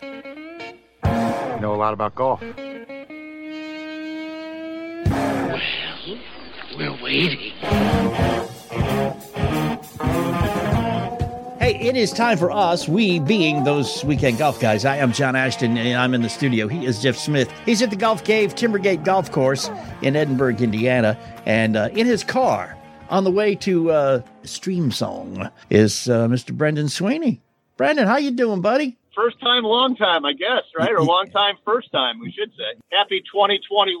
You know a lot about golf. Well, we're waiting. Hey, it is time for us, we being those weekend golf guys. I am John Ashton, and I'm in the studio. He is Jeff Smith. He's at the Golf Cave Timbergate Golf Course in Edinburgh, Indiana, and uh, in his car on the way to uh, Streamsong is uh, Mr. Brendan Sweeney. Brendan, how you doing, buddy? First time, long time, I guess, right? Or long time, first time, we should say. Happy 2021.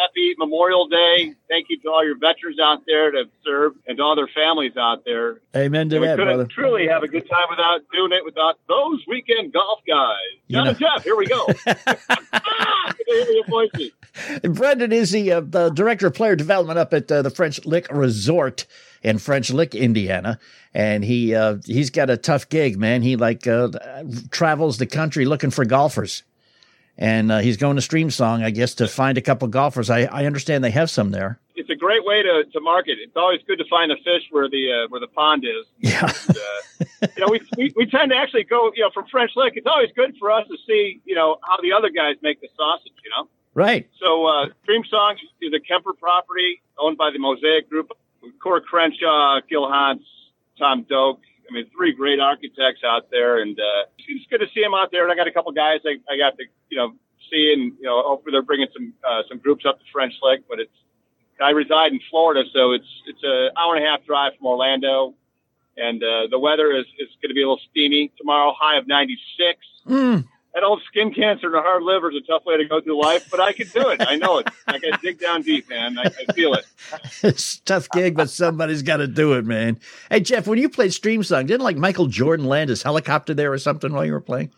Happy Memorial Day. Thank you to all your veterans out there to serve and to all their families out there. Amen to And we that, couldn't brother. truly have a good time without doing it without those weekend golf guys. You John know- and Jeff, here we go. ah, good to hear your voices. And Brendan is the, uh, the director of player development up at uh, the French Lick Resort in French Lick, Indiana, and he uh, he's got a tough gig, man. He like uh, travels the country looking for golfers, and uh, he's going to Streamsong, I guess, to find a couple golfers. I, I understand they have some there. It's a great way to, to market. It's always good to find a fish where the uh, where the pond is. Yeah, And, uh, you know, we, we we tend to actually go, you know, from French Lick. It's always good for us to see, you know, how the other guys make the sausage. You know. right. So, uh, Stream Songs is a Kemper property owned by the Mosaic Group. Coore Crenshaw, Gil Hanse, Tom Doak. I mean, three great architects out there, and uh, it's good to see them out there. And I got a couple guys I, I got to, you know, see, and you know, hopefully they're bringing some uh, some groups up to French Lick. But it's I reside in Florida, so it's it's an hour and a half drive from Orlando, and uh, the weather is is going to be a little steamy tomorrow. High of 96 Mm. That old skin cancer and a hard liver is a tough way to go through life, but I can do it. I know it. I got to dig down deep, man. I, I feel it. it's a tough gig, but somebody's got to do it, man. Hey Jeff, when you played Stream Song, didn't like Michael Jordan land his helicopter there or something while you were playing?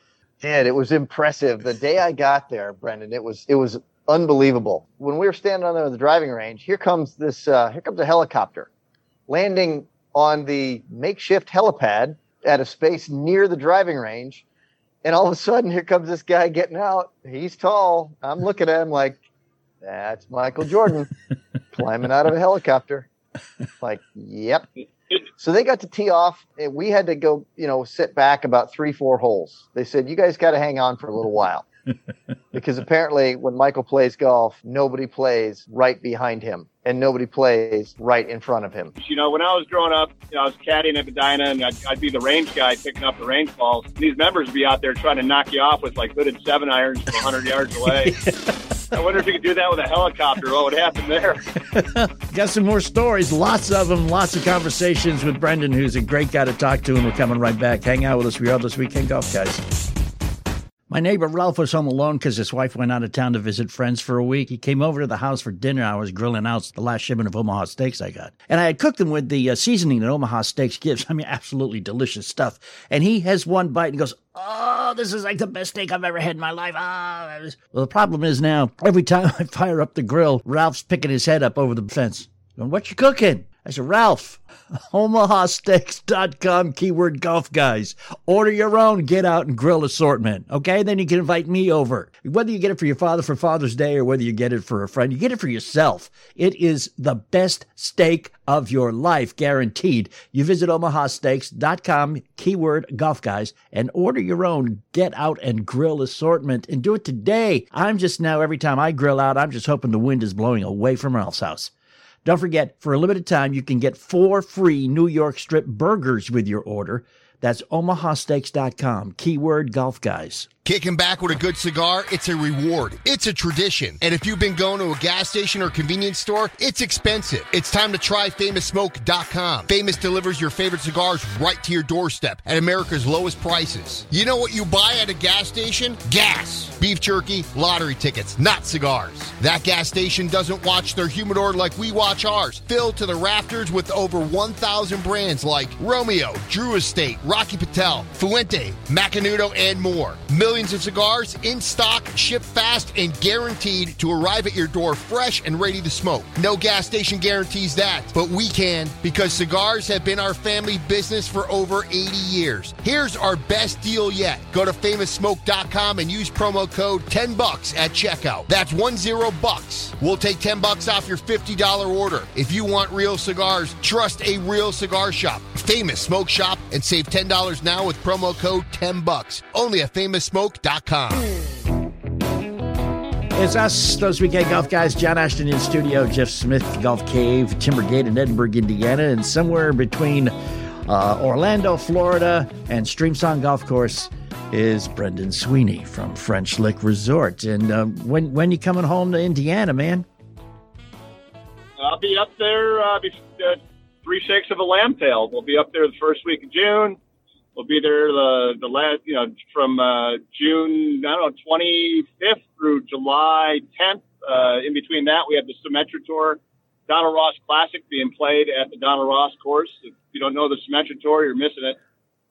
did. It was impressive. The day I got there, Brendan, it was it was unbelievable. When we were standing on there in the driving range, here comes this uh, here comes a helicopter landing on the makeshift helipad at a space near the driving range. And all of a sudden, here comes this guy getting out. He's tall. I'm looking at him like, that's Michael Jordan climbing out of a helicopter. Like, yep. So they got to tee off, and we had to go, you know, sit back about three, four holes. They said, you guys got to hang on for a little while. Because apparently, when Michael plays golf, nobody plays right behind him, and nobody plays right in front of him. You know, when I was growing up, you know, I was caddying at Medina, and I'd, I'd be the range guy picking up the range balls. These members would be out there trying to knock you off with like hooded seven irons from 100 yards away. I wonder if you could do that with a helicopter. What would happen there? Got some more stories, lots of them, lots of conversations with Brendan, who's a great guy to talk to, and we're coming right back. Hang out with us. We are this weekend golf, guys. My neighbor Ralph was home alone because his wife went out of town to visit friends for a week. He came over to the house for dinner. I was grilling out the last shipment of Omaha steaks I got. And I had cooked them with the uh, seasoning that Omaha steaks gives. I mean, absolutely delicious stuff. And he has one bite and goes, Oh, this is like the best steak I've ever had in my life. Ah, well, the problem is now, every time I fire up the grill, Ralph's picking his head up over the fence. Going, what you cooking? I said, Ralph, omahasteaks.com, keyword golf guys. Order your own get out and grill assortment. Okay. Then you can invite me over. Whether you get it for your father for Father's Day or whether you get it for a friend, you get it for yourself. It is the best steak of your life, guaranteed. You visit omahasteaks.com, keyword golf guys, and order your own get out and grill assortment and do it today. I'm just now, every time I grill out, I'm just hoping the wind is blowing away from Ralph's house. Don't forget, for a limited time, you can get four free New York strip burgers with your order. That's omahasteaks.com, keyword golf guys. Kicking back with a good cigar, it's a reward. It's a tradition. And if you've been going to a gas station or convenience store, it's expensive. It's time to try FamousSmoke.com. Famous delivers your favorite cigars right to your doorstep at America's lowest prices. You know what you buy at a gas station? Gas. Beef jerky, lottery tickets, not cigars. That gas station doesn't watch their humidor like we watch ours. Filled to the rafters with over 1,000 brands like Romeo, Drew Estate, Rocky Patel, Fuente, Macanudo, and more. Millions of cigars in stock, shipped fast, and guaranteed to arrive at your door fresh and ready to smoke. No gas station guarantees that, but we can because cigars have been our family business for over 80 years. Here's our best deal yet. Go to famoussmoke.com and use promo code 10 bucks at checkout. That's 10 bucks. We'll take 10 bucks off your $50 order. If you want real cigars, trust a real cigar shop. Famous Smoke Shop and save $10 now with promo code 10 bucks. Only at famoussmoke.com. It's us, those weekend golf guys. John Ashton in studio, Jeff Smith, Golf Cave, Timbergate in Edinburgh, Indiana, and somewhere between uh, Orlando, Florida, and Streamsong Golf Course is Brendan Sweeney from French Lick Resort. And uh, when when you coming home to Indiana, man? I'll be up there uh, be, uh, three shakes of a lamb tail. We'll be up there the first week of June. We'll be there the the last you know from uh, June I don't know twenty fifth through July tenth. Uh, in between that, we have the Symetra Tour, Donald Ross Classic being played at the Donald Ross course. If you don't know the Symetra Tour, you're missing it.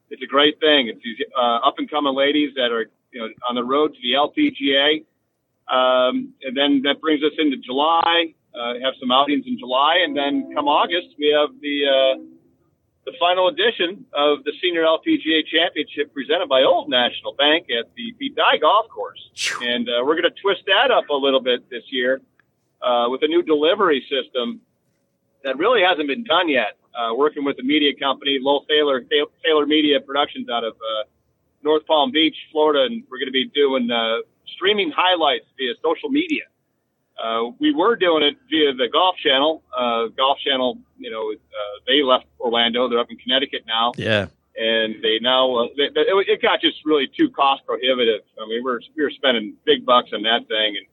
It's a great thing. It's these uh, up and coming ladies that are you know on the road to the LPGA. Um, and then that brings us into July. Uh, have some outings in July, and then come August, we have the uh, the final edition of the Senior LPGA Championship presented by Old National Bank at the Pete Dye Golf Course. And uh, we're going to twist that up a little bit this year uh, with a new delivery system that really hasn't been done yet. Uh, working with a media company, Lowell Thaler, Thaler Media Productions out of uh, North Palm Beach, Florida, and we're going to be doing uh, streaming highlights via social media. Uh, we were doing it via the Golf Channel. Uh, Golf Channel, you know, uh, they left Orlando. They're up in Connecticut now. Yeah. And they now, uh, they, it, it got just really too cost prohibitive. I mean, we were, we were spending big bucks on that thing. And,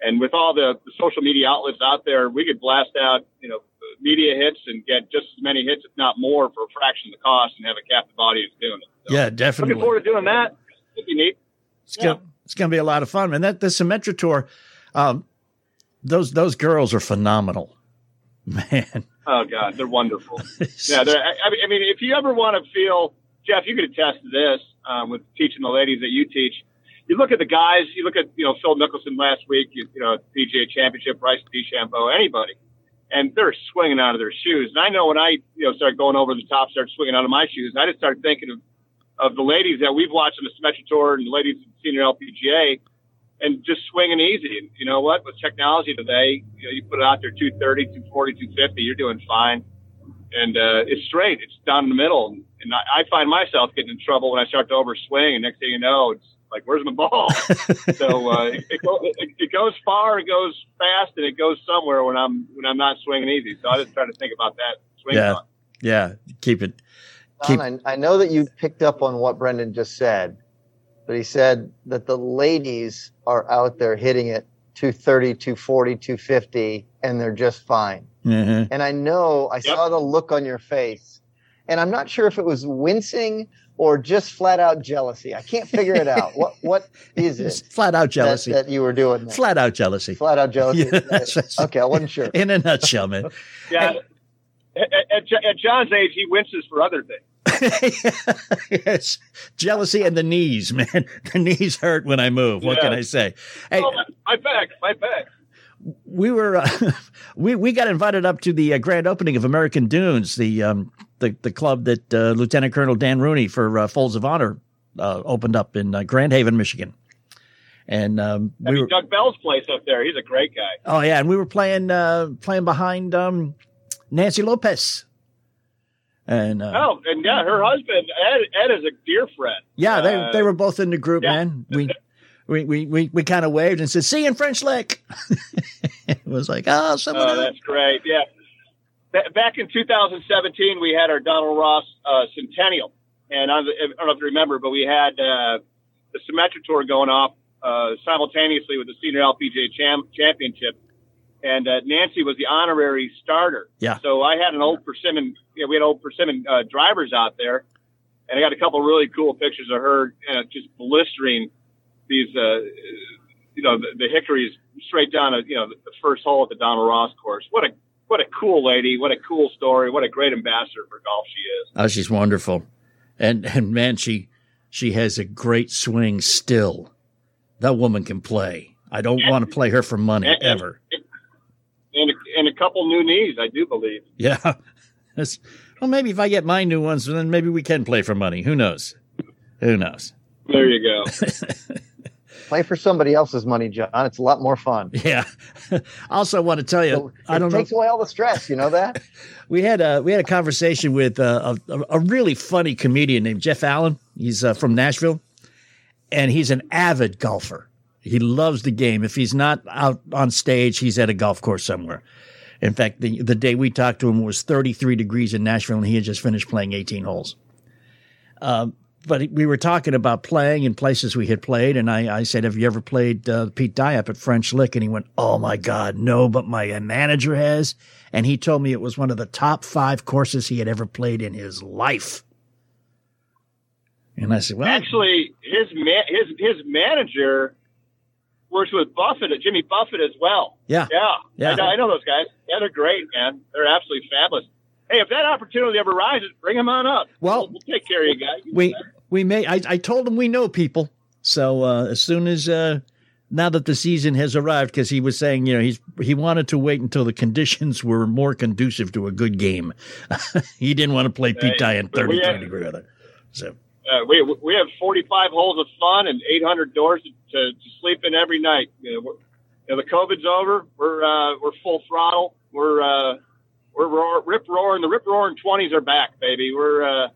and with all the, the social media outlets out there, we could blast out, you know, media hits and get just as many hits, if not more, for a fraction of the cost and have a captive audience doing it. So yeah, definitely. Looking forward to doing that. It'd be neat. It's, yeah. gonna, it's gonna be a lot of fun. And that the Symetra tour, um, those those girls are phenomenal, man. Oh God, they're wonderful. yeah, they're, I, I mean, if you ever want to feel, Jeff, you could attest to this um, with teaching the ladies that you teach. You look at the guys. You look at you know Phil Mickelson last week. You, you know PGA Championship, Bryson DeChambeau, anybody, and they're swinging out of their shoes. And I know when I you know start going over the top, start swinging out of my shoes, I just start thinking of of the ladies that we've watched on the Symetra Tour and the ladies in the Senior LPGA and just swinging easy. And you know what? With technology today, you know, you put it out there 230, 240, 250, you're doing fine. And uh, it's straight. It's down in the middle. And, and I, I find myself getting in trouble when I start to overswing. And next thing you know, it's like, where's my ball? so uh, it, it, go, it, it goes far, it goes fast, and it goes somewhere when I'm when I'm not swinging easy. So I just try to think about that. Swing yeah, on. yeah. Keep it. Keep- Don, I, I know that you picked up on what Brendan just said but he said that the ladies are out there hitting it 230, 240, 250, and they're just fine. Mm-hmm. And I know I yep. saw the look on your face, and I'm not sure if it was wincing or just flat out jealousy. I can't figure it out. what what is it? flat out jealousy that, that you were doing. There? Flat out jealousy. Flat out jealousy. okay, I wasn't sure. In a nutshell, man. yeah. At, at, at John's age, he winces for other things. yes, jealousy and the knees, man. The knees hurt when I move. What yeah. can I say? Hey, oh, my back, my back. We were uh, we we got invited up to the uh, grand opening of American Dunes, the um, the the club that uh, Lieutenant Colonel Dan Rooney for uh, Folds of Honor uh, opened up in uh, Grand Haven, Michigan. And um, we I mean, were, Doug Bell's place up there. He's a great guy. Oh yeah, and we were playing playing behind um, Nancy Lopez and uh, oh, and yeah, her husband Ed, Ed is a dear friend. Yeah, they uh, they were both in the group, yeah. man. We we we we, we kind of waved and said, "See you in French Lick." it was like, oh, someone. Oh, that's great. Yeah. Back in 2017, we had our Donald Ross uh, centennial, and I don't know if you remember, but we had uh, the Symetra Tour going off uh, simultaneously with the Senior LPGA Cham- Championship and uh, Nancy was the honorary starter. Yeah. So I had an old persimmon. Know, we had old persimmon uh, drivers out there, and I got a couple really cool pictures of her uh, just blistering these, uh, you know, the, the hickories straight down, a, you know, the, the first hole at the Donald Ross course. What a what a cool lady! What a cool story! What a great ambassador for golf she is. Oh, she's wonderful, and and man, she she has a great swing still. That woman can play. I don't and, want to play her for money and, ever. And, and a, and a couple new knees, I do believe. Yeah. That's, well, maybe if I get my new ones, then maybe we can play for money. Who knows? Who knows? There you go. Play for somebody else's money, John. It's a lot more fun. Yeah. also, want to tell you, So I don't it know. takes away all the stress. You know that? We had a we had a conversation with uh, a, a really funny comedian named Jeff Allen. He's uh, from Nashville, and he's an avid golfer. He loves the game. If he's not out on stage, he's at a golf course somewhere. In fact, the the day we talked to him was 33 degrees in Nashville, and he had just finished playing 18 holes. Um, but we were talking about playing in places we had played, and I, I said, "Have you ever played uh, Pete Dye up at French Lick?" And he went, "Oh my God, no!" But my uh, manager has, and he told me it was one of the top five courses he had ever played in his life. And I said, "Well, Actually, his ma- his his manager works with Buffett, Jimmy Buffett as well. yeah, Yeah, Yeah. I, know, I know those guys. Yeah, they're great, man. They're absolutely fabulous. Hey, if that opportunity ever rises, bring them on up. Well- we'll, we'll take care of you guys. we we may." I, I told him we know people, so uh, as soon as uh, now that the season has arrived, because he was saying, you know, he's he wanted to wait until the conditions were more conducive to a good game. he didn't want to play Pete Right. Dye in But we 33 have- degree weather. So. Uh, we we have 45 holes of fun and 800 doors to, to, to sleep in every night. You know, we're, you know, the COVID's over. We're uh, we're full throttle. We're uh, we're roar, rip roaring. The rip roaring 20s are back, baby. We're uh,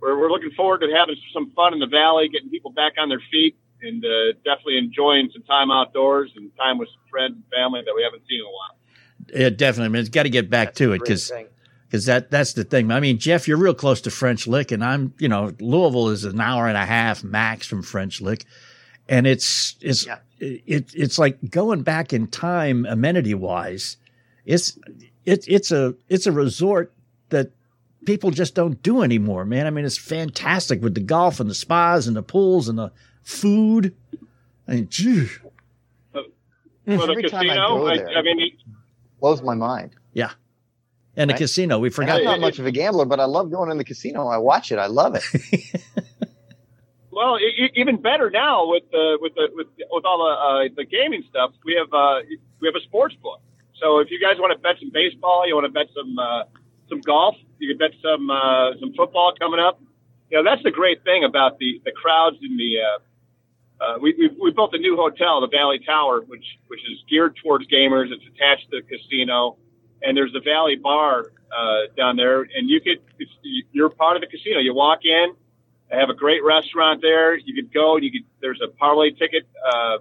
we're we're looking forward to having some fun in the valley, getting people back on their feet, and uh, definitely enjoying some time outdoors and time with some friends and family that we haven't seen in a while. Yeah, definitely. I mean, it's got to get back That's to it because thing. Because that that's the thing. I mean, Jeff, you're real close to French Lick, and I'm you know Louisville is an hour and a half max from French Lick, and it's it's Yeah. it, it's like going back in time amenity wise. It's it's it's a it's a resort that people just don't do anymore, man. I mean, it's fantastic with the golf and the spas and the pools and the food. I mean, gee, For the Every time I casino, go I, there- I mean, Blows my mind. yeah. And the Right. casino, we And forgot. I'm not much of a gambler, but I love going in the casino. I watch it. I love it. Well, e- even better now with the with the with, with all the uh, the gaming stuff, we have uh, we have a sports book. So if you guys want to bet some baseball, you want to bet some uh, some golf, you can bet some uh, some football coming up. You know that's the great thing about the the crowds in the. Uh, uh, we, we we built a new hotel, the Valley Tower, which which is geared towards gamers. It's attached to the casino, and there's the Valley Bar uh, down there, and you could you're part of the casino. You walk in, they have a great restaurant there. You could go. You could. There's a parlay ticket uh,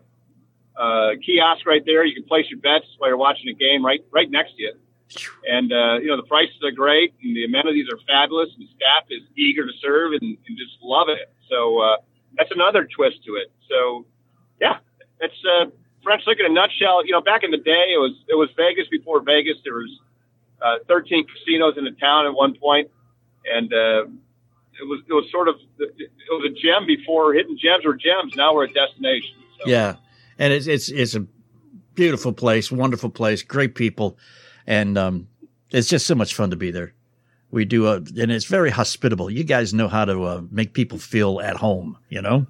uh, kiosk right there. You can place your bets while you're watching a game right right next to you. And uh, you know the prices are great, and the amenities are fabulous, and the staff is eager to serve and, and just love it. So uh, that's another twist to it. So yeah, it's uh, French Lick in a nutshell. You know, back in the day, it was it was Vegas before Vegas. There was uh, 13 casinos in the town at one point, and uh, it was it was sort of it was a gem before hidden gems were gems. Now we're a destination. So. Yeah, and it's it's it's a beautiful place, wonderful place, great people, and um, it's just so much fun to be there. We do, uh, and it's very hospitable. You guys know how to uh, make people feel at home. You know,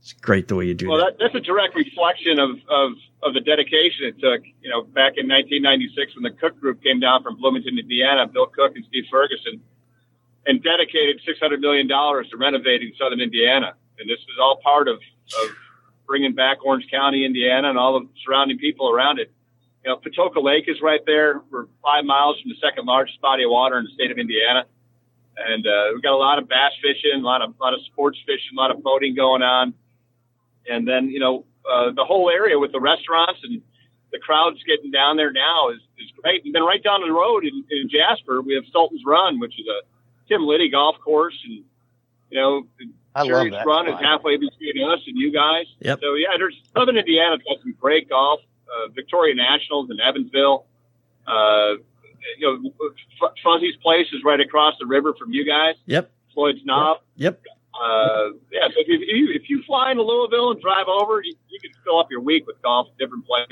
it's great the way you do Well, that. that, that's a direct reflection of, of, of the dedication it took. You know, back in 1996 when the Cook Group came down from Bloomington, Indiana, Bill Cook and Steve Ferguson, and dedicated 600 million dollars to renovating Southern Indiana. And this was all part of, of bringing back Orange County, Indiana, and all the surrounding people around it. You know, Patoka Lake is right there. We're five miles from the second largest body of water in the state of Indiana. And uh, we've got a lot of bass fishing, a lot of, a lot of sports fishing, a lot of boating going on and then you know uh, the whole area with the restaurants and the crowds getting down there now is, is great. And then right down the road in, in Jasper, we have Sultan's Run, which is a Tim Liddy golf course, and you know I love that. Run is halfway between us and you guys. Yep. So yeah, there's Southern Indiana's got some great golf. Uh, Victoria Nationals in Evansville. Uh, you know, F- Fuzzy's Place is right across the river from you guys. Yep, Floyd's Knob. yep. Uh, yeah, so if you, if you fly into Louisville and drive over, you, you can fill up your week with golf at different places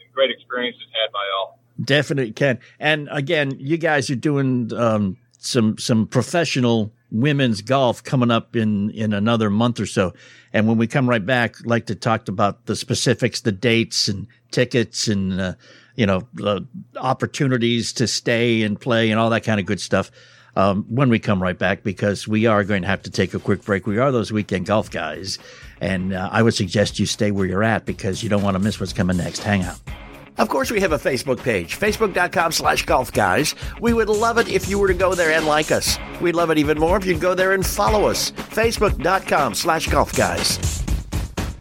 and great experiences had by all. Definitely can. And again, you guys are doing um, some some professional women's golf coming up in in another month or so. And when we come right back, I'd like to talk about the specifics, the dates and tickets, and uh, you know the opportunities to stay and play and all that kind of good stuff. Um, when we come right back because we are going to have to take a quick break. We are those weekend golf guys. And uh, I would suggest you stay where you're at because you don't want to miss what's coming next. Hang out. Of course, we have a Facebook page, facebook.com slash golf guys. We would love it if you were to go there and like us. We'd love it even more if you'd go there and follow us, facebook.com slash golf guys.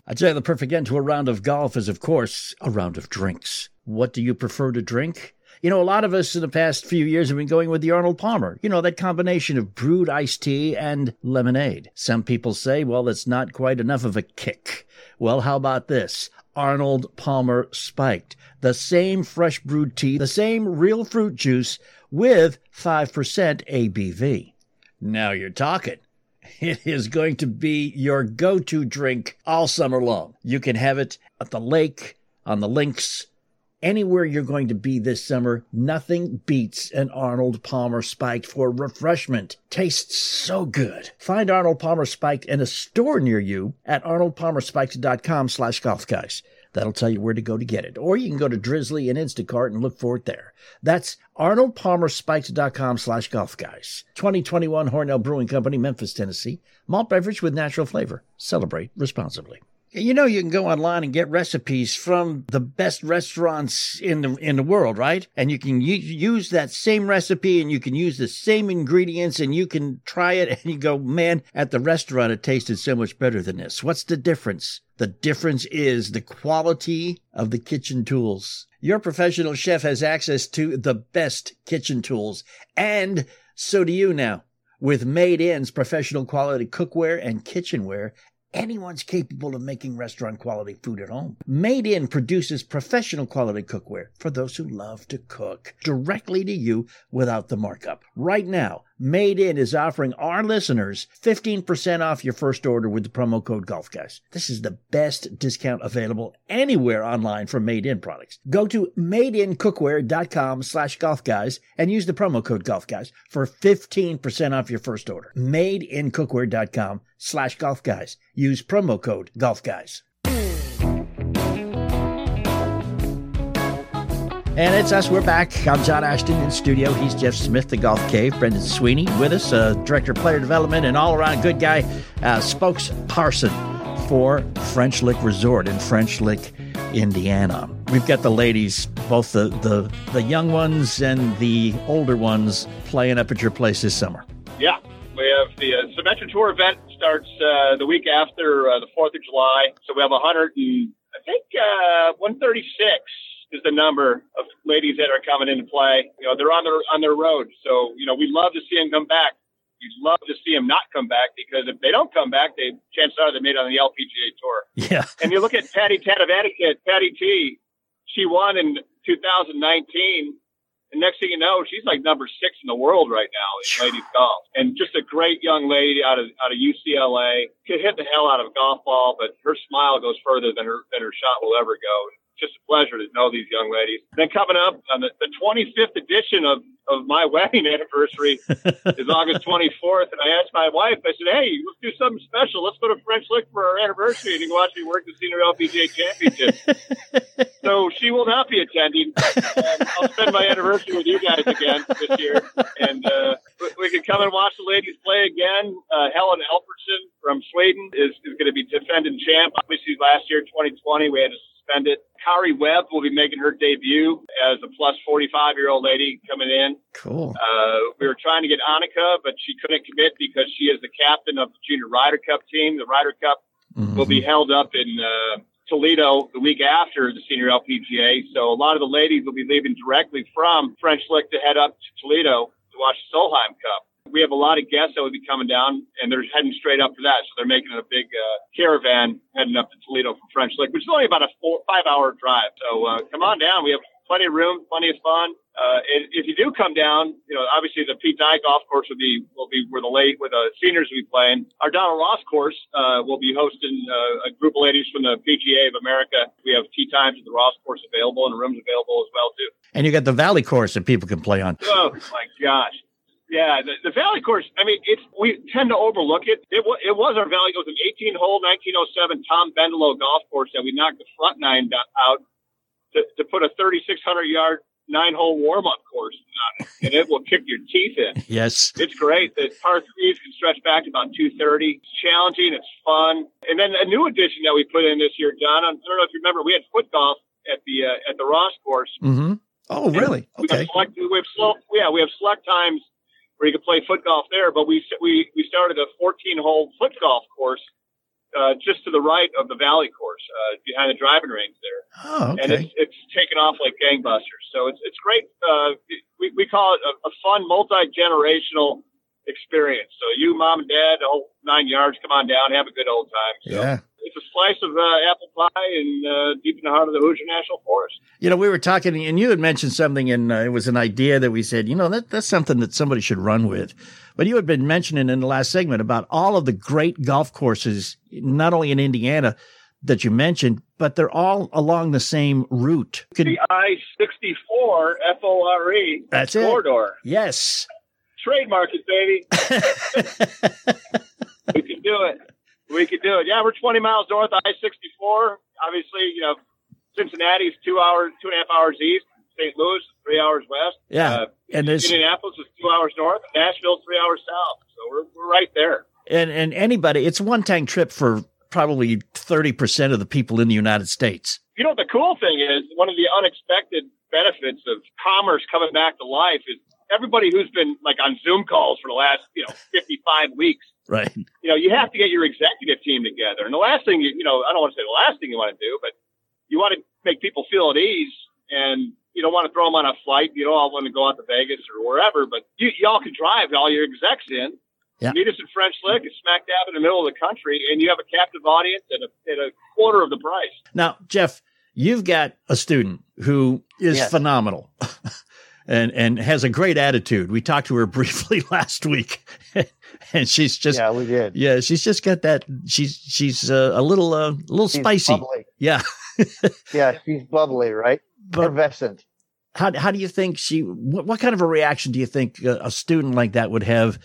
I'd say the perfect end to a round of golf is, of course, a round of drinks. What do you prefer to drink? You know, a lot of us in the past few years have been going with the Arnold Palmer. You know, that combination of brewed iced tea and lemonade. Some people say, well, that's not quite enough of a kick. Well, how about this? Arnold Palmer Spiked. The same fresh brewed tea, the same real fruit juice with 5% ABV. Now you're talking. It is going to be your go to drink all summer long. You can have it at the lake, on the links, anywhere you're going to be this summer, nothing beats an Arnold Palmer Spiked for refreshment. Tastes so good. Find Arnold Palmer Spiked in a store near you at arnoldpalmerspiked.com slash golf guys. That'll tell you where to go to get it. Or you can go to Drizly and Instacart and look for it there. That's arnoldpalmerspiked.com slash golf guys. 2021 Hornell Brewing Company, Memphis, Tennessee. Malt beverage with natural flavor. Celebrate responsibly. You know, you can go online and get recipes from the best restaurants in the in the world, right? And you can u- use that same recipe, and you can use the same ingredients, and you can try it, and you go, man, at the restaurant it tasted so much better than this. What's the difference? The difference is the quality of the kitchen tools. Your professional chef has access to the best kitchen tools, and so do you now. With Made In's professional quality cookware and kitchenware anyone's capable of making restaurant quality food at home. Made In produces professional quality cookware for those who love to cook directly to you without the markup. Right now, Made In is offering our listeners 15% off your first order with the promo code Golf Guys. This is the best discount available anywhere online for Made In products. Go to madeincookware.com slash golf guys and use the promo code Golf Guys for 15% off your first order. Madeincookware.com slash golf guys. Use promo code Golf Guys. And it's us. We're back. I'm John Ashton in studio. He's Jeff Smith, the Golf Cave. Brendan Sweeney with us, uh, Director of Player Development and all around good guy, uh, spokesperson for French Lick Resort in French Lick, Indiana. We've got the ladies, both the, the, the young ones and the older ones, playing up at your place this summer. Yeah, we have the uh, Symetra Tour event starts uh, the week after uh, the 4th of July. So we have 100 and I think uh, 136 is the number of ladies that are coming into play. You know, they're on their on their road. So, you know, we love to see them come back. We'd love to see them not come back because if they don't come back, they chances are they made it on the LPGA tour. Yeah. And you look at Patty Tavatanakit, Patty T, she won in 2019. And next thing you know, she's like number six in the world right now in ladies golf. And just a great young lady out of out of UCLA. Could hit the hell out of a golf ball, but her smile goes further than her than her shot will ever go just a pleasure to know these young ladies. Then coming up on the, the 25th edition of, of my wedding anniversary is August 24th. And I asked my wife, I said, hey, let's do something special. Let's go to French Lick for our anniversary and you can watch me work the Senior LPGA Championship. so she will not be attending. And I'll spend my anniversary with you guys again this year. And uh, we can come and watch the ladies play again. Uh, Helen Alfredsson from Sweden is, is going to be defending champ. Obviously, last year, 2020, we had to suspend it. Karrie Webb will be making her debut as a plus 45 year old lady coming in. Cool. Uh, we were trying to get Annika, but she couldn't commit because she is the captain of the Junior Ryder Cup team. The Ryder Cup Mm-hmm. will be held up in uh, Toledo the week after the Senior LPGA. So a lot of the ladies will be leaving directly from French Lick to head up to Toledo to watch the Solheim Cup. We have a lot of guests that will be coming down, and they're heading straight up for that. So they're making a big uh, caravan heading up to Toledo from French Lick, which is only about a four, five-hour drive. So uh, come on down. We have plenty of room, plenty of fun. Uh, and if you do come down, you know, obviously the Pete Dye golf course will be will be where the late where the seniors will be playing. Our Donald Ross course uh, will be hosting uh, a group of ladies from the PGA of America. We have tee times at the Ross course available and rooms available as well too. And you got the Valley course that people can play on. Oh my gosh. Yeah, the, the Valley course. I mean, it's we tend to overlook it. It, wa- it was our Valley. It was an 18 hole 1907 Tom Bendelow golf course that we knocked the front nine out to, to put a 3,600 yard nine hole warm up course on it, and it will kick your teeth in. Yes. It's great. The par threes can stretch back to about 230. It's challenging. It's fun. And then a new addition that we put in this year, John, I don't know if you remember, we had foot golf at the, uh, at the Ross course. Mm-hmm. Oh, really? We have Okay. select, we have slow, yeah, we have select times where you can play foot golf there, but we, we, we started a 14 hole foot golf course, uh, just to the right of the valley course, uh, behind the driving range there Oh, and it's it's taken off like gangbusters. So it's it's great. Uh, we we call it a, a fun multi generational experience. So you, mom, and dad, the whole nine yards, come on down, have a good old time. So Yeah. it's a slice of uh, apple pie and uh, deep in the heart of the Hoosier National Forest. You know, we were talking, and you had mentioned something, and uh, it was an idea that we said, you know, that that's something that somebody should run with. But you had been mentioning in the last segment about all of the great golf courses, not only in Indiana that you mentioned, but they're all along the same route. Could- The I sixty four F O R E That's it. corridor yes. Trademark it, baby. we can do it. We can do it. Yeah, we're 20 miles north of I-64. Obviously, you know, Cincinnati's two hours, two and a half hours east. St. Louis, three hours west. Yeah. Uh, and Indianapolis is two hours north. Nashville, three hours south. So we're, we're right there. and and anybody, it's a one time trip for probably thirty percent of the people in the United States. You know what the cool thing is? One of the unexpected benefits of commerce coming back to life is everybody who's been like on Zoom calls for the last, you know, 55 weeks. Right. you know, you have to get your executive team together. And the last thing, you, you know, I don't want to say the last thing you want to do, but you want to make people feel at ease and you don't want to throw them on a flight. You don't all want to go out to Vegas or wherever, but you, y'all can drive all your execs in. Yeah. Meet us in French Lick. It's smack dab in the middle of the country, and you have a captive audience at a, at a quarter of the price. Now, Jeff, you've got a student who is Yes. phenomenal and and has a great attitude. We talked to her briefly last week, and she's just yeah. we did. Yeah, she's just got that. She's she's uh, a little uh, a little She's spicy. bubbly. Yeah, Yeah, she's bubbly, right? but Effervescent. how how do you think she? What, what kind of a reaction do you think a, a student like that would have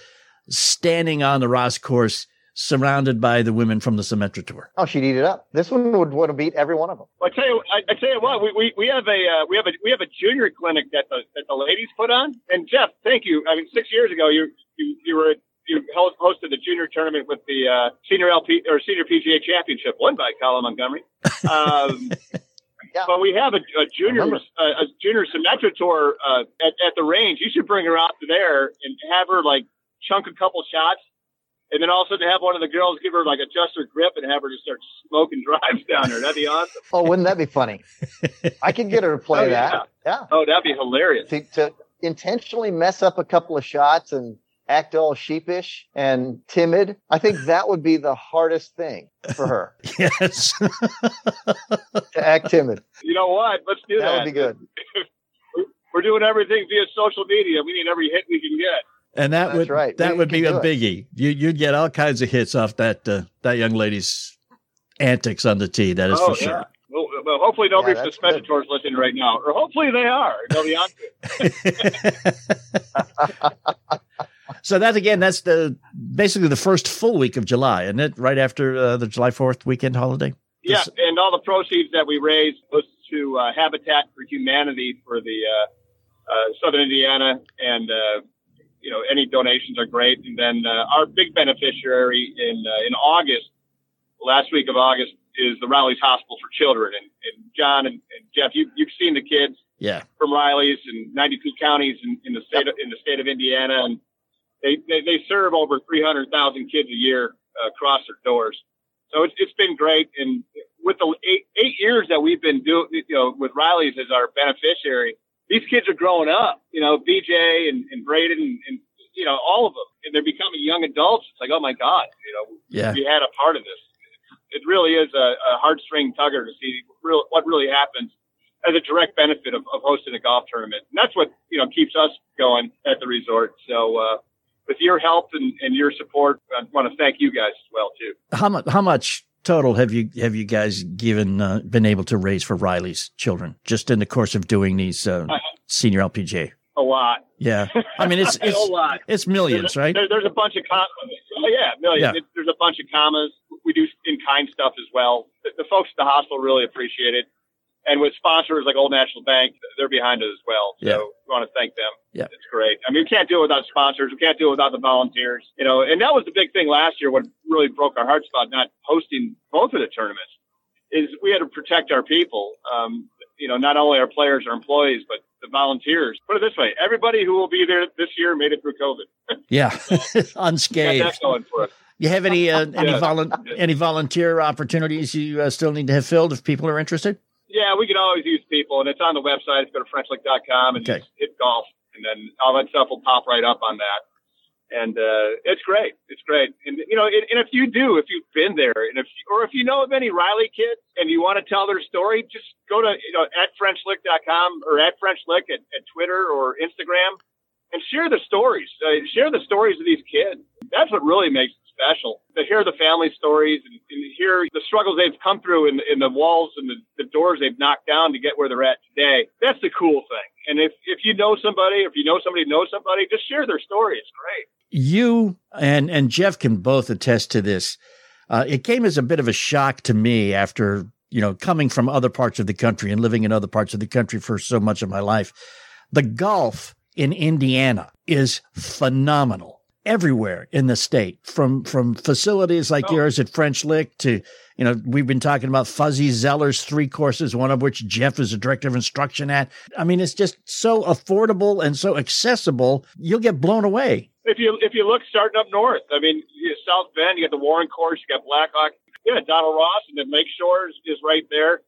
standing on the Ross course, surrounded by the women from the Symetra tour? Oh, she'd eat it up. This one would want to beat every one of them. Well, I tell you, I, I tell you what, we, we, we have a uh, we have a we have a junior clinic that the that the ladies put on. And Jeff, thank you. I mean, six years ago, you you, you were you hosted the junior tournament with the uh, senior LP or senior PGA championship, won by Colin Montgomerie. Um, Yeah. But we have a, a junior a, a junior Symetra tour uh, at, at the range. You should bring her out to there and have her like chunk a couple shots. And then all of a sudden have one of the girls give her like adjust her grip and have her just start smoking drives down there. That'd be awesome. Oh, wouldn't that be funny? I could get her to play Oh, yeah. that. Yeah. Oh, that'd be hilarious. To, to intentionally mess up a couple of shots and act all sheepish and timid. I think that would be the hardest thing for her Yes. to act timid. You know what? Let's do That that. would be good. We're doing everything via social media. We need every hit we can get. And that That's would right. that We would be a do it. biggie. You you'd get all kinds of hits off that uh, that young lady's antics on the tee. That is oh, for yeah. sure. Well, well, hopefully nobody Yeah, from that's the good. Spectators listening right now, or hopefully they are. They'll be on so that again, that's the basically the first full week of July, and it right after uh, the July Fourth weekend holiday. Yeah, This- and all the proceeds that we raise goes to uh, Habitat for Humanity for the uh, uh, Southern Indiana, and uh, you know any donations are great. And then uh, our big beneficiary in uh, in August, last week of August, is the Riley's Hospital for Children. And, and John and, and Jeff, you, you've seen the kids Yeah, from Riley's and 92 counties in, in the state of, in the state of Indiana, and they they, they serve over 300,000 kids a year uh, across their doors. So it's, it's been great, and with the eight eight years that we've been doing, you know, with Riley's as our beneficiary, these kids are growing up. You know, BJ and, and Braden and, and you know all of them, and they're becoming young adults. It's like, oh my God, you know, yeah. we had a part of this. It really is a, a heartstring tugger to see real, what really happens as a direct benefit of, of hosting a golf tournament. And that's what, you know, keeps us going at the resort. So, uh, with your help and, and your support, I want to thank you guys as well, too. How much? How much total have you have you guys given uh, been able to raise for Riley's children just in the course of doing these uh, senior LPGA? A lot. Yeah, I mean it's a it's lot. it's millions, right? There, there's a bunch of commas. Oh, yeah, millions. Yeah. It- there's a bunch of commas. We do in kind stuff as well. The, the folks at the hospital really appreciate it. And with sponsors like Old National Bank, they're behind us as well. So Yeah. we want to thank them. Yeah. It's great. I mean, we can't do it without sponsors. We can't do it without the volunteers, you know, and that was the big thing last year. What really broke our hearts about not hosting both of the tournaments is we had to protect our people. Um, you know, not only our players, our employees, but the volunteers. Put it this way. Everybody who will be there this year made it through COVID. Yeah, unscathed. that going for us. You have any uh, any Yeah. volun- any volunteer opportunities you uh, still need to have filled if people are interested? Yeah, we can always use people, and it's on the website. You go to FrenchLick.com and Okay. just hit golf, and then all that stuff will pop right up on that. And uh, it's great. It's great. And you know, and, and if you do, if you've been there, and if or if you know of any Riley kids and you want to tell their story, just go to you know at FrenchLick.com or at FrenchLick at, at Twitter or Instagram, and share the stories. Uh, share the stories of these kids. That's what really makes it special. To hear the family stories and, and hear the struggles they've come through in, in the walls and the, the doors they've knocked down to get where they're at today. That's the cool thing. And if, if you know somebody, if you know somebody knows somebody, just share their story. It's great. You and and Jeff can both attest to this. Uh, it came as a bit of a shock to me after you know coming from other parts of the country and living in other parts of the country for so much of my life. The golf in Indiana is phenomenal everywhere in the state, from from facilities like Oh. yours at French Lick to you know we've been talking about Fuzzy Zoeller's three courses, one of which Jeff is a director of instruction at. I mean, it's just so affordable and so accessible. You'll get blown away. If you if you look starting up north, I mean, South Bend, you got the Warren Course, you got Blackhawk, yeah, Donald Ross, and then Lakeshore is, is right there.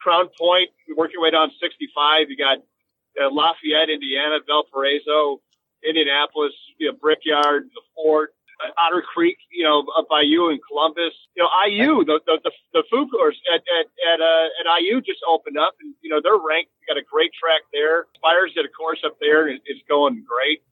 Crown Point, you work your way down 65. You got uh, Lafayette, Indiana, Valparaiso, Indianapolis, you know, Brickyard, the Fort, uh, Otter Creek, you know, up by you in Columbus. You know, IU, the the the, the Pfau course at at at, uh, at IU just opened up, and you know they're ranked. Got a great track there. Spires did a course up there, and it's going great.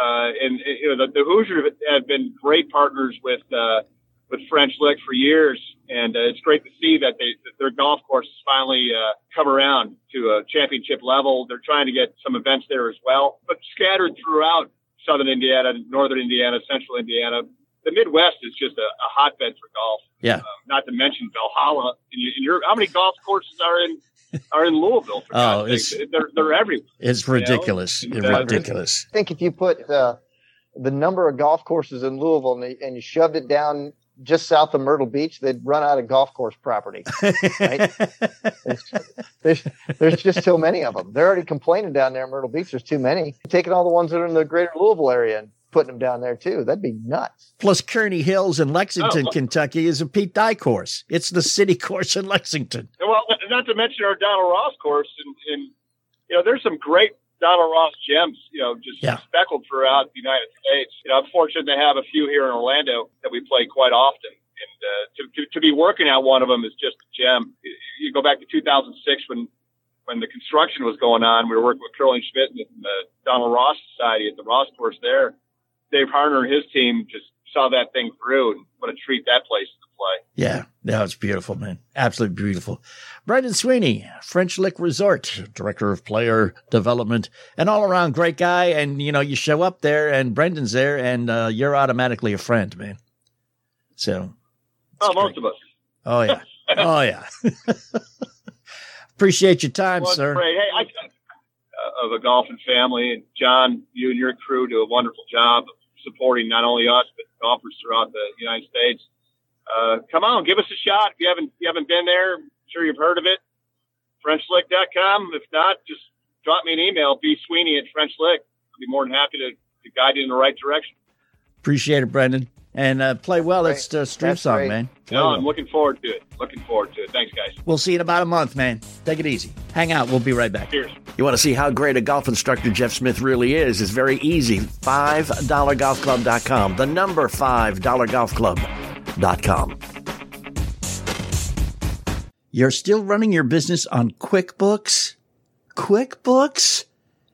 Uh, and you know the, the Hoosiers have been great partners with uh, with French Lick for years, and uh, it's great to see that they that their golf courses finally uh, come around to a championship level. They're trying to get some events there as well, but scattered throughout southern Indiana, northern Indiana, central Indiana. The Midwest is just a, a hotbed for golf. Yeah. Um, not to mention Valhalla. And, you, and you're, how many golf courses are in are in Louisville? For Oh, it's- they're they're everywhere. It's You know? ridiculous. And, uh, ridiculous. I think if you put uh, the number of golf courses in Louisville and, and you shoved it down just south of Myrtle Beach, they'd run out of golf course property. Right. There's, there's, there's just so many of them. They're already complaining down there in Myrtle Beach. There's too many. Taking all the ones that are in the greater Louisville area and putting them down there too. That'd be nuts. Plus, Kearney Hills in Lexington, Oh. Kentucky, is a Pete Dye course. It's the city course in Lexington. Well, not to mention our Donald Ross course, and, and you know, there's some great Donald Ross gems, you know, just Yeah. speckled throughout the United States. You know, I'm fortunate to have a few here in Orlando that we play quite often. And uh, to, to, to be working at one of them is just a gem. You- go back to 2006 when when the construction was going on. We were working with Curley Schmidt and the Donald Ross Society at the Ross course there. Dave Harner and his team just saw that thing through, and what a treat that place is play. Yeah, no, it's beautiful, man. Absolutely beautiful. Brendan Sweeney, French Lick Resort, Director of Player Development, an all around great guy. And, you know, you show up there and Brendan's there and uh, you're automatically a friend, man. So, Oh, It's most great. of us. oh, yeah. Oh, yeah. Appreciate your time, Well, sir. great. Hey, I, uh, of a golfing family, and John, you and your crew do a wonderful job of supporting not only us but golfers throughout the United States. Uh, come on, give us a shot. If you haven't, if you haven't been there, I'm sure you've heard of it. FrenchLick.com. If not, just drop me an email. B Sweeney at FrenchLick. I'll be more than happy to, to guide you in the right direction. Appreciate it, Brendan. And uh, play well. Great. It's uh, Stream That's Song, great. man. Play No, well. I'm looking forward to it. Looking forward to it. Thanks, guys. We'll see you in about a month, man. Take it easy. Hang out. We'll be right back. Cheers. You want to see how great a golf instructor Jeff Smith really is? It's very easy. $5golfclub.com. The number $5golfclub.com. You're still running your business on QuickBooks? QuickBooks?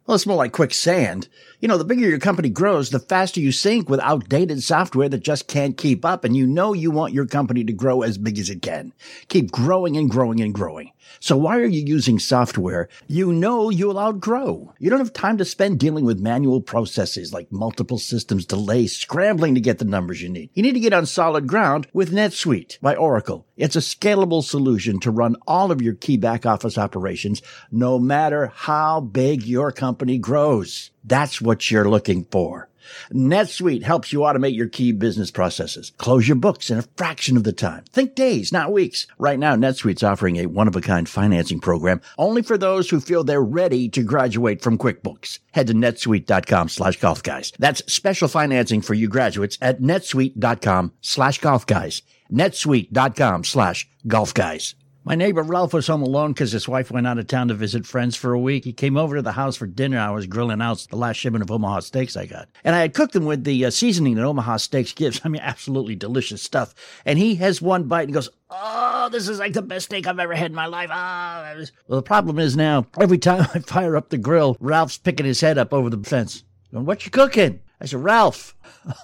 Well, it's more like quicksand. You know, the bigger your company grows, the faster you sink with outdated software that just can't keep up. And you know you want your company to grow as big as it can. Keep growing and growing and growing. So why are you using software you know you'll outgrow? You don't have time to spend dealing with manual processes like multiple systems delays, scrambling to get the numbers you need. You need to get on solid ground with NetSuite by Oracle. It's a scalable solution to run all of your key back office operations, no matter how big your company grows. That's what you're looking for. NetSuite helps you automate your key business processes. Close your books in a fraction of the time. Think days, not weeks. Right now, NetSuite's offering a one-of-a-kind financing program only for those who feel they're ready to graduate from QuickBooks. Head to netsuite.com slash golf guys. That's special financing for you graduates at netsuite.com slash golf guys. netsuite.com slash golf guys. My neighbor Ralph was home alone because his wife went out of town to visit friends for a week. He came over to the house for dinner. I was grilling out the last shipment of Omaha steaks I got. And I had cooked them with the uh, seasoning that Omaha steaks gives. I mean, absolutely delicious stuff. And he has one bite and goes, Oh, this is like the best steak I've ever had in my life. Ah, oh. well, the problem is now, every time I fire up the grill, Ralph's picking his head up over the fence. Going, what you cooking? I said, Ralph,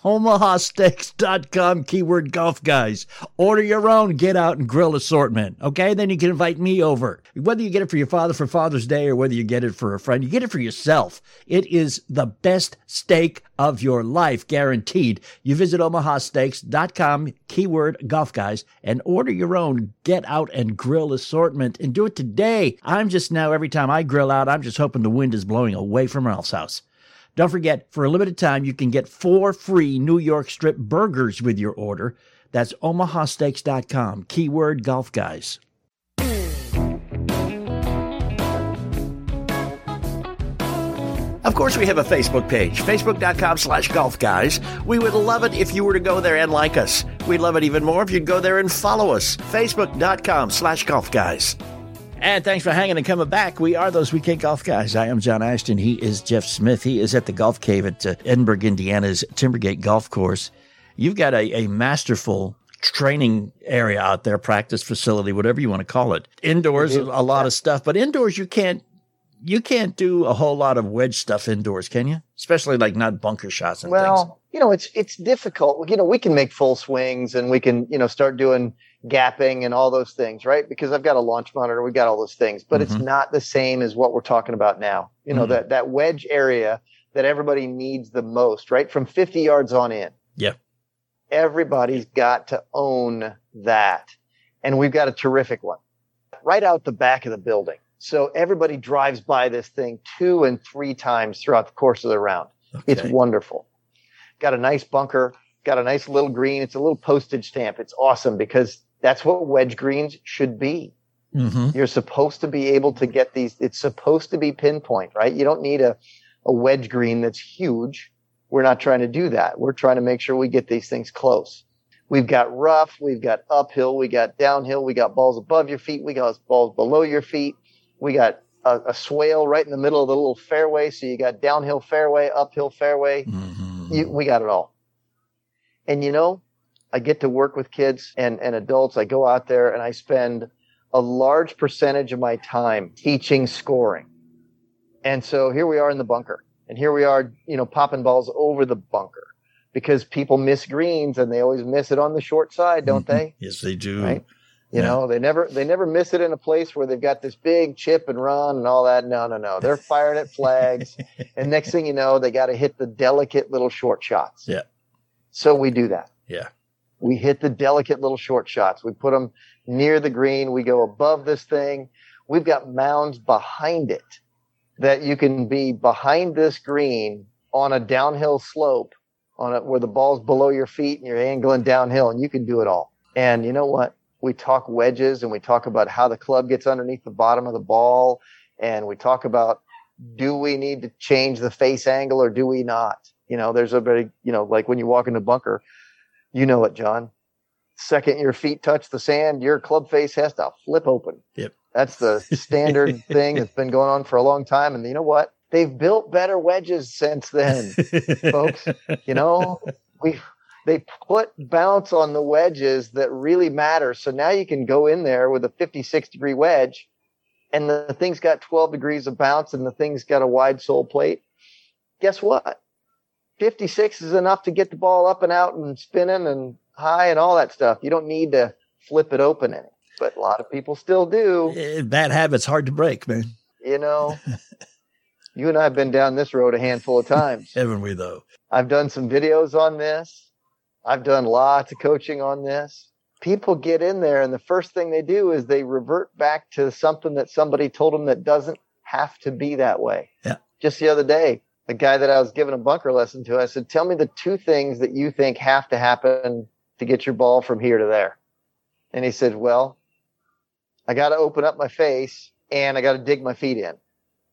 omahasteaks.com, keyword golf guys. Order your own get out and grill assortment. Okay. Then you can invite me over. Whether you get it for your father for Father's Day or whether you get it for a friend, you get it for yourself. It is the best steak of your life, guaranteed. You visit omahasteaks.com, keyword golf guys, and order your own get out and grill assortment and do it today. I'm just now, every time I grill out, I'm just hoping the wind is blowing away from Ralph's house. Don't forget, for a limited time, you can get four free New York strip burgers with your order. That's omahasteaks.com, keyword golf guys. Of course, we have a Facebook page, facebook.com slash golf guys. We would love it if you were to go there and like us. We'd love it even more if you'd go there and follow us, facebook.com slash golf guys. And thanks for hanging and coming back. We are those weekend golf guys. I am John Ashton. He is Jeff Smith. He is at the golf cave at uh, Edinburgh, Indiana's Timbergate Golf Course. You've got a, a masterful training area out there, practice facility, whatever you want to call it. Indoors, a lot of stuff, but indoors you can't you can't do a whole lot of wedge stuff indoors, can you? Especially like not bunker shots and well, things. you know, it's it's difficult. You know, we can make full swings and we can, you know, start doing gapping and all those things, right? Because I've got a launch monitor, we've got all those things, but mm-hmm. it's not the same as what we're talking about now. You know, mm-hmm. that that wedge area that everybody needs the most, right? From 50 yards on in. Yeah. Everybody's got to own that. And we've got a terrific one right out the back of the building. So everybody drives by this thing two and three times throughout the course of the round. Okay. It's wonderful. Got a nice bunker, got a nice little green. It's a little postage stamp. It's awesome because that's what wedge greens should be. Mm-hmm. You're supposed to be able to get these. It's supposed to be pinpoint, right? You don't need a, a wedge green that's huge. We're not trying to do that. We're trying to make sure we get these things close. We've got rough, we've got uphill, we got downhill, we got balls above your feet, we got balls below your feet. We got a, a swale right in the middle of the little fairway. So you got downhill fairway, uphill fairway. Mm-hmm. You, we got it all. And you know, I get to work with kids and, and adults. I go out there and I spend a large percentage of my time teaching scoring. And so here we are in the bunker and here we are, you know, popping balls over the bunker because people miss greens and they always miss it on the short side, don't mm-hmm. they? yes, they do. Right? You yeah. know, they never they never miss it in a place where they've got this big chip and run and all that. No, no, no. They're firing at flags, and next thing you know, they got to hit the delicate little short shots. Yeah. So we do that. Yeah. We hit the delicate little short shots. We put them near the green. We go above this thing. We've got mounds behind it that you can be behind this green on a downhill slope on it where the ball's below your feet and you're angling downhill and you can do it all. And you know what? We talk wedges and we talk about how the club gets underneath the bottom of the ball. And we talk about do we need to change the face angle or do we not? You know, there's a very, you know, like when you walk in the bunker, you know it, John. Second your feet touch the sand, your club face has to flip open. Yep. That's the standard thing that's been going on for a long time. And you know what? They've built better wedges since then, folks. You know, we they put bounce on the wedges that really matter. So now you can go in there with a 56 degree wedge and the thing's got 12 degrees of bounce and the thing's got a wide sole plate guess what? 56 is enough to get the ball up and out and spinning and high and all that stuff. You don't need to flip it open any, but a lot of people still do. Eh, Bad habits hard to break, man. You know, you and I have been down this road a handful of times. Haven't we though? I've done some videos on this. I've done lots of coaching on this. People get in there, and the first thing they do is they revert back to something that somebody told them that doesn't have to be that way. Yeah. Just the other day, the guy that I was giving a bunker lesson to, I said, Tell me the two things that you think have to happen to get your ball from here to there. And he said, Well, I got to open up my face and I got to dig my feet in.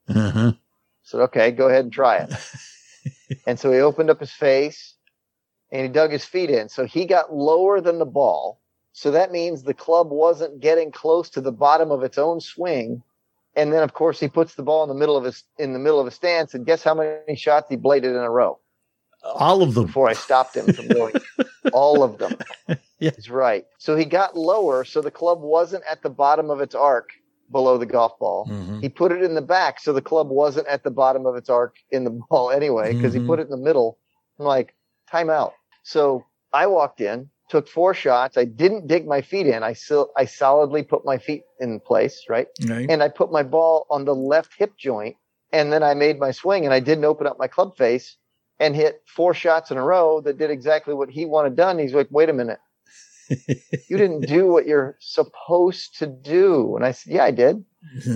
Uh-huh. I said, okay, go ahead and try it. and so he opened up his face and he dug his feet in. So he got lower than the ball. So that means the club wasn't getting close to the bottom of its own swing. And then of course he puts the ball in the middle of his in the middle of a stance and guess how many shots he bladed in a row All of them. before I stopped him from going all of them. Yeah. He's right. So he got lower so the club wasn't at the bottom of its arc below the golf ball. Mhm. He put it in the back so the club wasn't at the bottom of its arc in the ball anyway, because Mhm. he put it in the middle. I'm like, time out. So I walked in, took four shots. I didn't dig my feet in. I still, I solidly put my feet in place, right? Right. And I put my ball on the left hip joint. And then I made my swing and I didn't open up my club face and hit four shots in a row that did exactly what he wanted done. He's like, wait a minute. You didn't do what you're supposed to do. And I said, yeah, I did.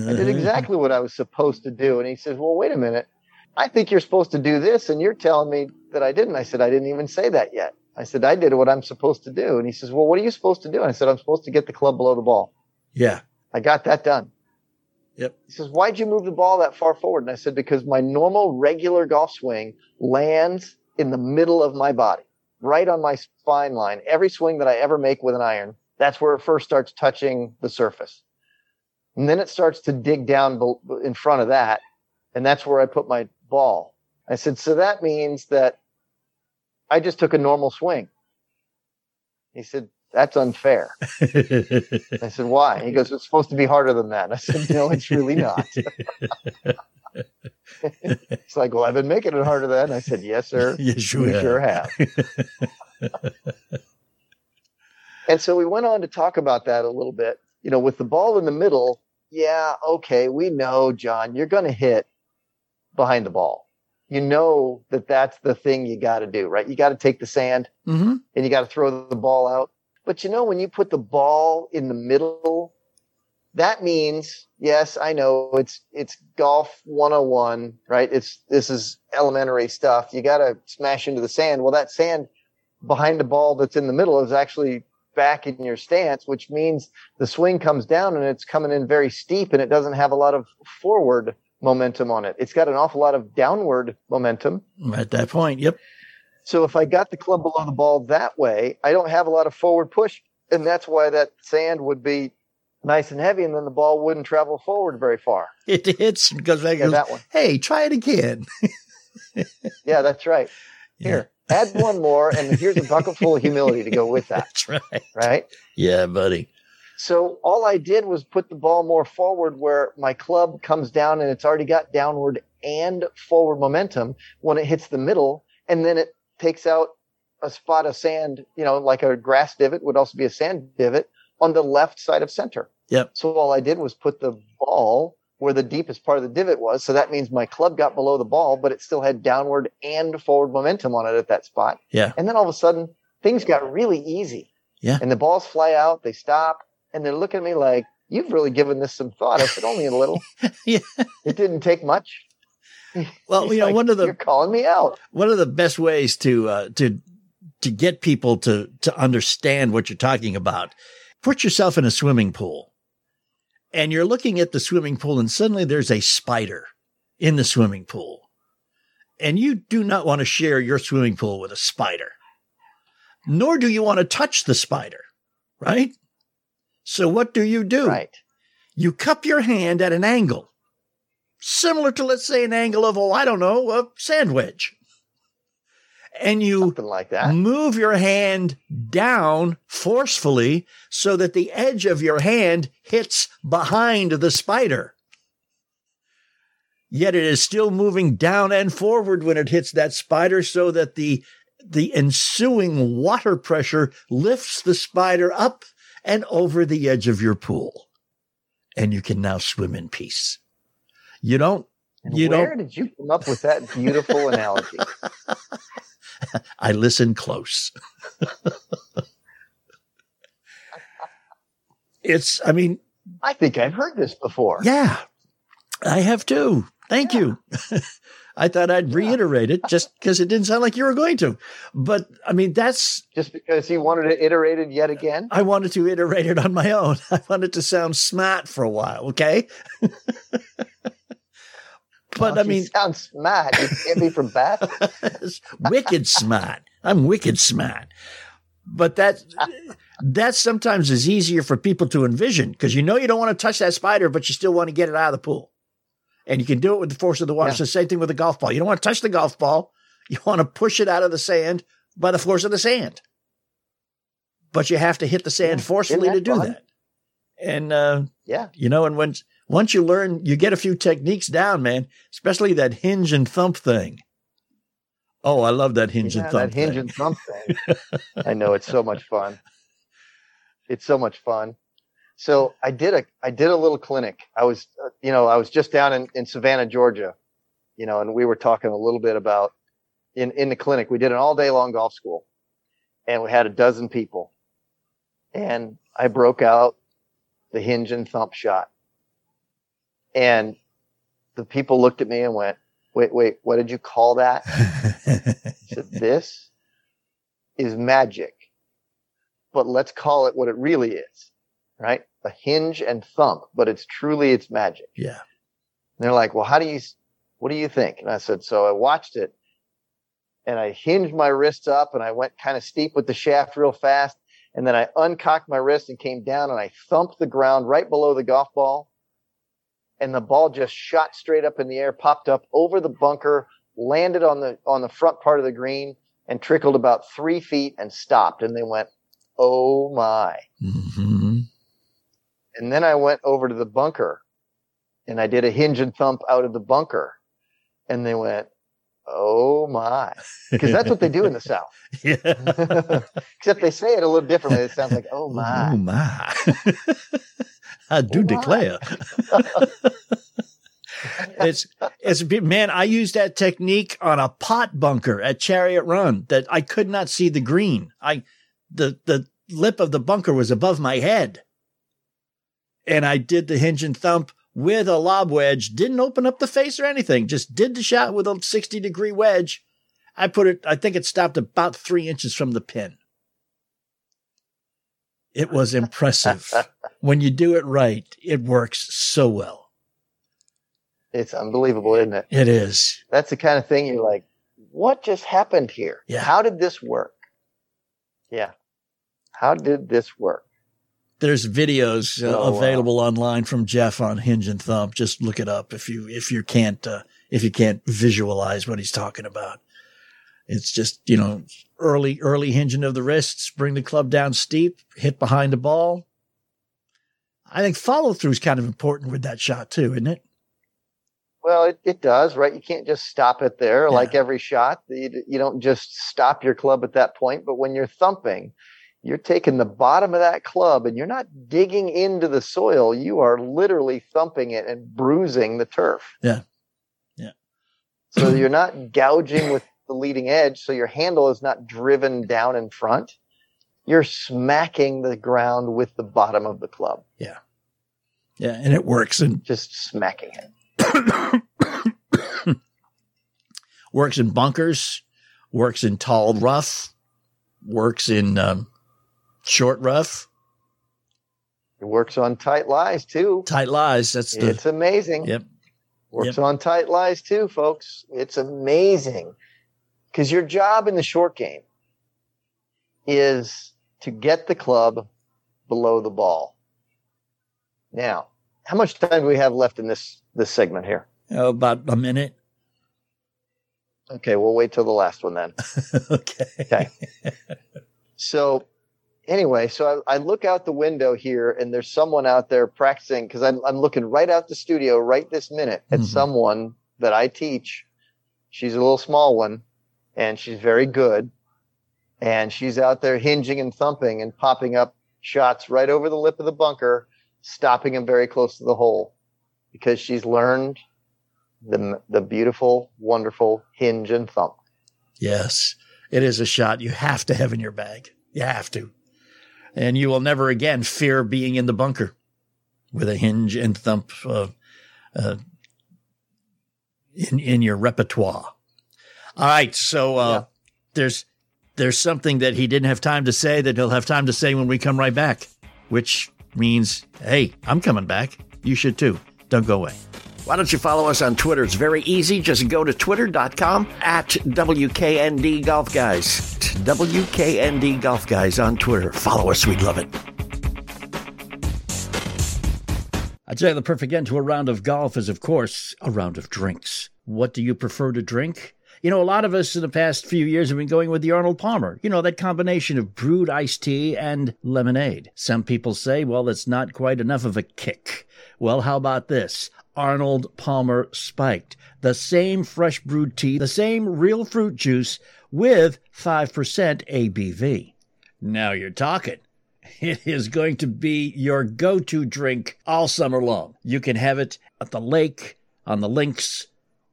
I did exactly what I was supposed to do. And he says, Well, wait a minute. I think you're supposed to do this, and you're telling me that I didn't. I said, I didn't even say that yet. I said, I did what I'm supposed to do. And he says, Well, what are you supposed to do? And I said, I'm supposed to get the club below the ball. Yeah. I got that done. Yep. He says, Why'd you move the ball that far forward? And I said, Because my normal regular golf swing lands in the middle of my body, right on my spine line. Every swing that I ever make with an iron, that's where it first starts touching the surface. And then it starts to dig down in front of that. And that's where I put my ball. I said, So that means that I just took a normal swing. He said, That's unfair. I said, why? He goes, it's supposed to be harder than that. I said, no, it's really not. it's like, well, I've been making it harder than. That. I said, yes, sir. yes, You you have. sure have. and so we went on to talk about that a little bit. You know, with the ball in the middle, yeah, okay, we know, John, you're going to hit behind the ball. You know that that's the thing you got to do, right? You got to take the sand hmm and you got to throw the ball out. But you know, when you put the ball in the middle, that means, yes, I know it's, it's golf 101, right? It's, this is elementary stuff. You got to smash into the sand. Well, that sand behind the ball that's in the middle is actually back in your stance, which means the swing comes down and it's coming in very steep and it doesn't have a lot of forward momentum on it. It's got an awful lot of downward momentum. At that point, yep. So if I got the club below the ball that way, I don't have a lot of forward push. And that's why that sand would be nice and heavy and then the ball wouldn't travel forward very far. It hits and goes back. Yeah, goes, that one. hey, try it again. Yeah, that's right. Here, add one more and here's a bucket full of humility to go with that. That's right. Right. Yeah, buddy. So all I did was put the ball more forward where my club comes down and it's already got downward and forward momentum when it hits the middle. And then it takes out a spot of sand, you know, like a grass divot would also be a sand divot on the left side of center. Yep. So all I did was put the ball where the deepest part of the divot was. So that means my club got below the ball, but it still had downward and forward momentum on it at that spot. Yeah. And then all of a sudden things got really easy. Yeah. And the balls fly out, they stop, and they're looking at me like, You've really given this some thought. I said, Only a little. Yeah. It didn't take much. Well, He's you know, like, one of the You're calling me out. one of the best ways to uh, to to get people to to understand what you're talking about put yourself in a swimming pool and you're looking at the swimming pool and suddenly there's a spider in the swimming pool and you do not want to share your swimming pool with a spider nor do you want to touch the spider right so what do you do Right. you cup your hand at an angle, similar to, let's say, an angle of, oh, I don't know, a sandwich. And you Something like that. move your hand down forcefully so that the edge of your hand hits behind the spider. yet it is still moving down and forward when it hits that spider so that the the ensuing water pressure lifts the spider up and over the edge of your pool. And you can now swim in peace. You don't And you where don't did you come up with that beautiful analogy? I listen close. it's I mean, I think I've heard this before. yeah. I have too. Thank you. I thought I'd reiterate it just because it didn't sound like you were going to. But I mean, that's, Just because he wanted to iterate it yet again. I wanted to iterate it on my own. I wanted to sound smart for a while. Okay. but Well, I mean, sound smart. You can't be from Bath. wicked smart. I'm wicked smart. But that, that sometimes is easier for people to envision because you know you don't want to touch that spider, but you still want to get it out of the pool. And you can do it with the force of the water. Yeah. It's the same thing with the golf ball. You don't want to touch the golf ball. You want to push it out of the sand by the force of the sand. But you have to hit the sand Yeah. forcefully to do fun? that. And, uh, Yeah. you know, and when, once you learn, you get a few techniques down, man, especially that hinge and thump thing. Oh, I love that hinge Yeah, and thump that hinge thing. and thump thing. I know it's so much fun. It's so much fun. So I did a I did a little clinic. I was uh, you know I was just down in, in Savannah, Georgia, you know, and we were talking a little bit about in in the clinic. We did an all day long golf school, and we had a dozen people, and I broke out the hinge and thump shot, and the people looked at me and went, "Wait, wait, what did you call that?" Said, "This is magic, but let's call it what it really is, right? A hinge and thump, but it's truly it's magic." yeah. And they're like, "Well, how do you? What do you think?" And I said, "So I watched it, and I hinged my wrists up, and I went kind of steep with the shaft real fast, and then I uncocked my wrist and came down, and I thumped the ground right below the golf ball." And the ball just shot straight up in the air, popped up over the bunker, landed on the on the front part of the green, and trickled about three feet and stopped. And they went, "Oh my!" hmm And then I went over to the bunker and I did a hinge and thump out of the bunker. And they went, Oh my. Because that's what they do in the South. yeah. Except they say it a little differently. It sounds like, Oh my. Oh my. I do Oh, declare. it's it's man, I used that technique on a pot bunker at Chariot Run that I could not see the green. I the the lip of the bunker was above my head. And I did the hinge and thump with a lob wedge, didn't open up the face or anything, just did the shot with a 60 degree wedge. I put it, I think it stopped about three inches from the pin. It was impressive. when you do it right, it works so well. It's unbelievable, isn't it? It is. That's the kind of thing you're like, What just happened here? Yeah. How did this work? Yeah. How did this work? There's videos uh, Oh, wow. available online from Jeff on Hinge and Thump. Just look it up if you if you can't uh, if you can't visualize what he's talking about. It's just you know early early hinging of the wrists, bring the club down steep, hit behind the ball. I think follow through is kind of important with that shot too, isn't it? Well, it, it does, right? You can't just stop it there Yeah. like every shot. You, you don't just stop your club at that point. But when you're thumping, you're taking the bottom of that club and you're not digging into the soil. You are literally thumping it and bruising the turf. Yeah. Yeah. So you're not gouging with the leading edge. So your handle is not driven down in front. You're smacking the ground with the bottom of the club, Yeah, Yeah. and it works and just smacking it. works in bunkers, works in tall rough, works in um, short rough, It works on tight lies too. tight lies. That's the It's amazing. yep. Works on tight lies too, folks. It's amazing. Because your job in the short game is to get the club below the ball. Now, how much time do we have left in this this segment here? Oh, about a minute. Okay, we'll wait till the last one then. okay. Okay. So, anyway, so I, I look out the window here, and there's someone out there practicing because I'm I'm looking right out the studio right this minute at Mhm. someone that I teach. She's a little small one and she's very good. And she's out there hinging and thumping and popping up shots right over the lip of the bunker, stopping them very close to the hole because she's learned the, the beautiful, wonderful hinge and thump. Yes, it is a shot you have to have in your bag. You have to. And you will never again fear being in the bunker with a hinge and thump uh, uh, in in your repertoire. All right, so uh, yeah. there's there's something that he didn't have time to say that he'll have time to say when we come right back, which means, hey, I'm coming back. You should too. Don't go away. Why don't you follow us on Twitter? It's very easy. Just go to twitter.com at WKND Golf Guys. WKND Golf Guys on Twitter. Follow us. We'd love it. I'd say the perfect end to a round of golf is, of course, a round of drinks. What do you prefer to drink? You know, a lot of us in the past few years have been going with the Arnold Palmer. You know, that combination of brewed iced tea and lemonade. Some people say, well, it's not quite enough of a kick. Well, how about this? Arnold Palmer Spiked. The same fresh brewed tea, the same real fruit juice with 5% ABV. Now you're talking. It is going to be your go to drink all summer long. You can have it at the lake, on the links,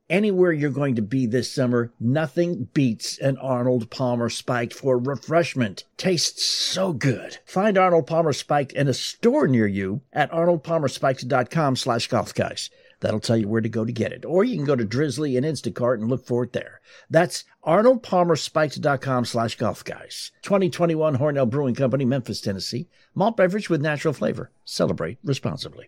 anywhere you're going to be this summer. Nothing beats an Arnold Palmer Spiked for refreshment. Tastes so good. Find Arnold Palmer Spiked in a store near you at arnoldpalmerspiked.com slash golf guys. That'll tell you where to go to get it. Or you can go to Drizly and Instacart and look for it there. That's arnoldpalmerspiked.com slash golf guys. 2021 Hornell Brewing Company, Memphis, Tennessee. Malt beverage with natural flavor. Celebrate responsibly.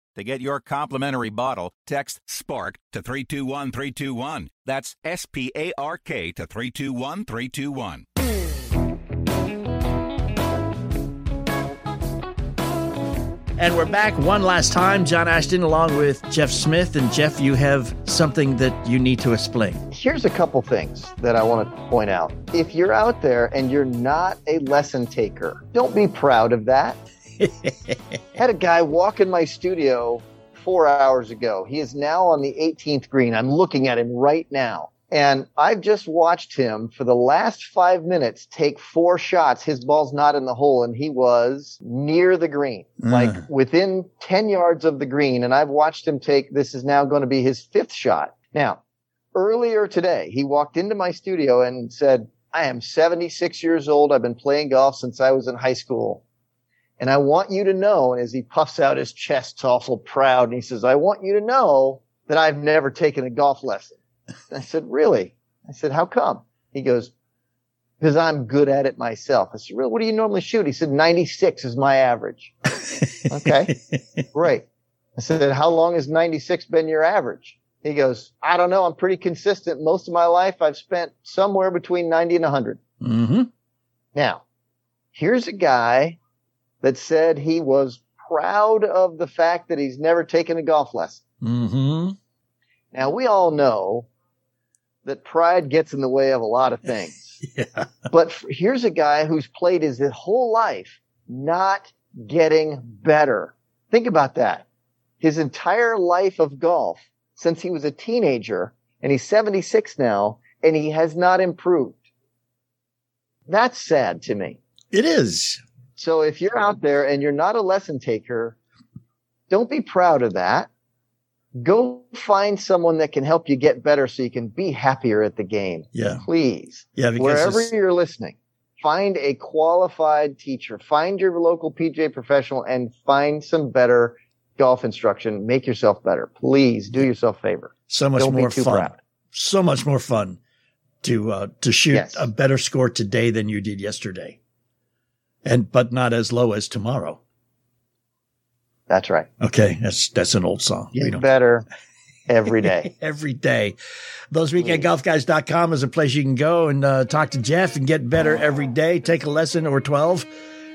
To get your complimentary bottle, text SPARK to 321321. That's S P A R K to 321321. And we're back one last time. John Ashton along with Jeff Smith. And Jeff, you have something that you need to explain. Here's a couple things that I want to point out. If you're out there and you're not a lesson taker, don't be proud of that. Had a guy walk in my studio four hours ago. He is now on the 18th green. I'm looking at him right now. And I've just watched him for the last five minutes take four shots. His ball's not in the hole and he was near the green, mm. like within 10 yards of the green. And I've watched him take, this is now going to be his fifth shot. Now, earlier today, he walked into my studio and said, I am 76 years old. I've been playing golf since I was in high school. And I want you to know, and as he puffs out his chest, awful proud, and he says, I want you to know that I've never taken a golf lesson. I said, really? I said, how come? He goes, because I'm good at it myself. I said, really? What do you normally shoot? He said, 96 is my average. okay. Great. I said, how long has 96 been your average? He goes, I don't know. I'm pretty consistent. Most of my life, I've spent somewhere between 90 and 100. Mm-hmm. Now, here's a guy that said he was proud of the fact that he's never taken a golf lesson. Mm-hmm. Now, we all know that pride gets in the way of a lot of things. yeah. But here's a guy who's played his whole life not getting better. Think about that. His entire life of golf since he was a teenager and he's 76 now and he has not improved. That's sad to me. It is. So if you're out there and you're not a lesson taker, don't be proud of that go find someone that can help you get better so you can be happier at the game. Yeah. Please. Yeah. Wherever you're listening, find a qualified teacher, find your local PGA professional and find some better golf instruction. Make yourself better. Please do yourself a favor. So much Don't more fun. proud. So much more fun to uh, to shoot Yes. a better score today than you did yesterday, and but not as low as tomorrow. That's right. Okay, that's that's an old song. Get better every day. every day. Those weekendgolfguys.com is a place you can go and uh, talk to Jeff and get better every day. Take a lesson or 12.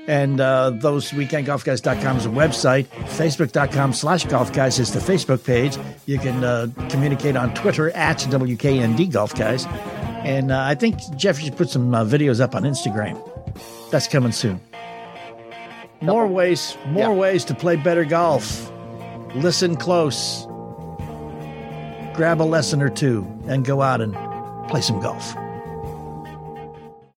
And uh, those weekendgolfguys.com is a website. Facebook.com slash golfguys is the Facebook page. You can uh, communicate on Twitter at WKND Golf Guys. And uh, I think Jeff should put some uh, videos up on Instagram. That's coming soon. More ways, more Yeah. ways to play better golf. Listen close grab a lesson or two and go out and play some golf.